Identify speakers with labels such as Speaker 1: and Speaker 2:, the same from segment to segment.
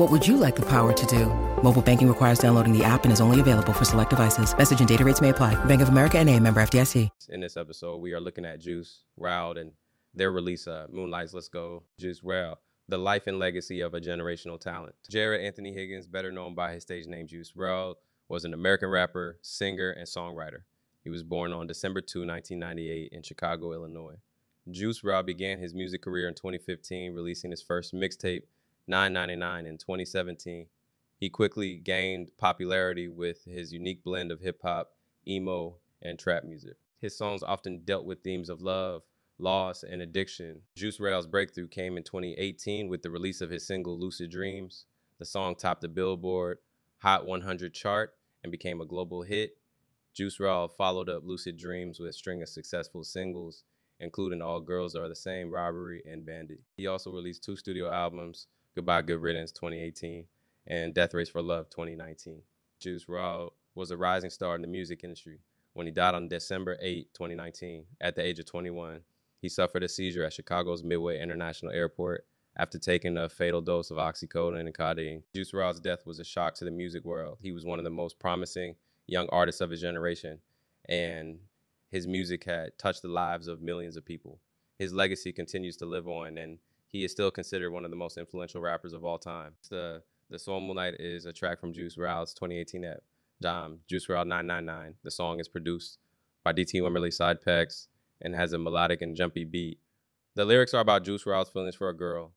Speaker 1: What would you like the power to do? Mobile banking requires downloading the app and is only available for select devices. Message and data rates may apply. Bank of America and a member FDIC.
Speaker 2: In this episode, we are looking at Juice WRLD and their release, uh, Moonlights Let's Go, Juice WRLD, the life and legacy of a generational talent. Jarad Anthony Higgins, better known by his stage name Juice WRLD, was an American rapper, singer, and songwriter. He was born on December 2, 1998 in Chicago, Illinois. Juice WRLD began his music career in 2015, releasing his first mixtape, 999, in 2017. He quickly gained popularity with his unique blend of hip hop, emo, and trap music. His songs often dealt with themes of love, loss, and addiction. Juice WRLD's breakthrough came in 2018 with the release of his single Lucid Dreams. The song topped the Billboard Hot 100 chart and became a global hit. Juice WRLD followed up Lucid Dreams with a string of successful singles, including All Girls Are the Same, Robbery, and Bandit. He also released two studio albums, Goodbye Good Riddance 2018 and Death Race for Love 2019. Juice WRLD was a rising star in the music industry. When he died on December 8, 2019, at the age of 21, he suffered a seizure at Chicago's Midway International Airport after taking a fatal dose of oxycodone and codeine. Juice WRLD's death was a shock to the music world. He was one of the most promising young artists of his generation, and his music had touched the lives of millions of people. His legacy continues to live on, and he is still considered one of the most influential rappers of all time. The the song Moonlight is a track from Juice WRLD's 2018 ep, Dom, Juice WRLD 999. The song is produced by DT Wimberly SIDEPCE and has a melodic and jumpy beat. The lyrics are about Juice WRLD's feelings for a girl.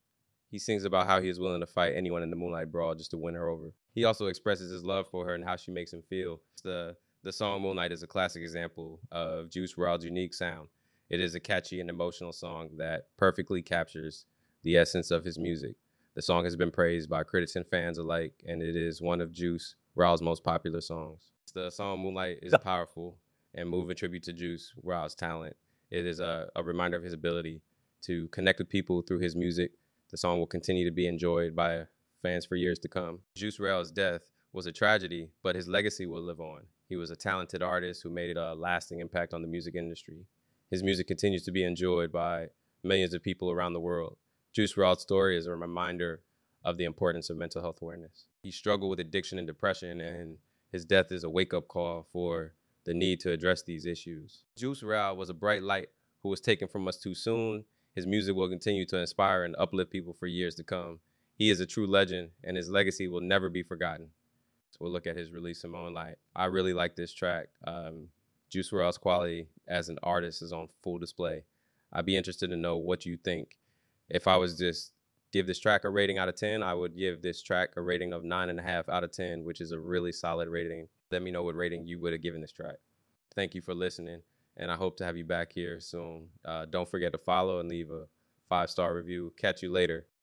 Speaker 2: He sings about how he is willing to fight anyone in the Moonlight Brawl just to win her over. He also expresses his love for her and how she makes him feel. The, the song Moonlight is a classic example of Juice WRLD's unique sound. It is a catchy and emotional song that perfectly captures the essence of his music. The song has been praised by critics and fans alike, and it is one of Juice WRLD's most popular songs. The song Moonlight is powerful and moving tribute to Juice WRLD's talent. It is a, a reminder of his ability to connect with people through his music. The song will continue to be enjoyed by fans for years to come. Juice WRLD's death was a tragedy, but his legacy will live on. He was a talented artist who made a lasting impact on the music industry. His music continues to be enjoyed by millions of people around the world. Juice WRLD's story is a reminder of the importance of mental health awareness. He struggled with addiction and depression, and his death is a wake up call for the need to address these issues. Juice WRLD was a bright light who was taken from us too soon. His music will continue to inspire and uplift people for years to come. He is a true legend, and his legacy will never be forgotten. So we'll look at his release in Moonlight. I really like this track. Um, Juice WRLD's quality as an artist is on full display. I'd be interested to know what you think if I was just give this track a rating out of 10, I would give this track a rating of nine and a half out of 10, which is a really solid rating. Let me know what rating you would have given this track. Thank you for listening, and I hope to have you back here soon. Uh, don't forget to follow and leave a five star review. Catch you later.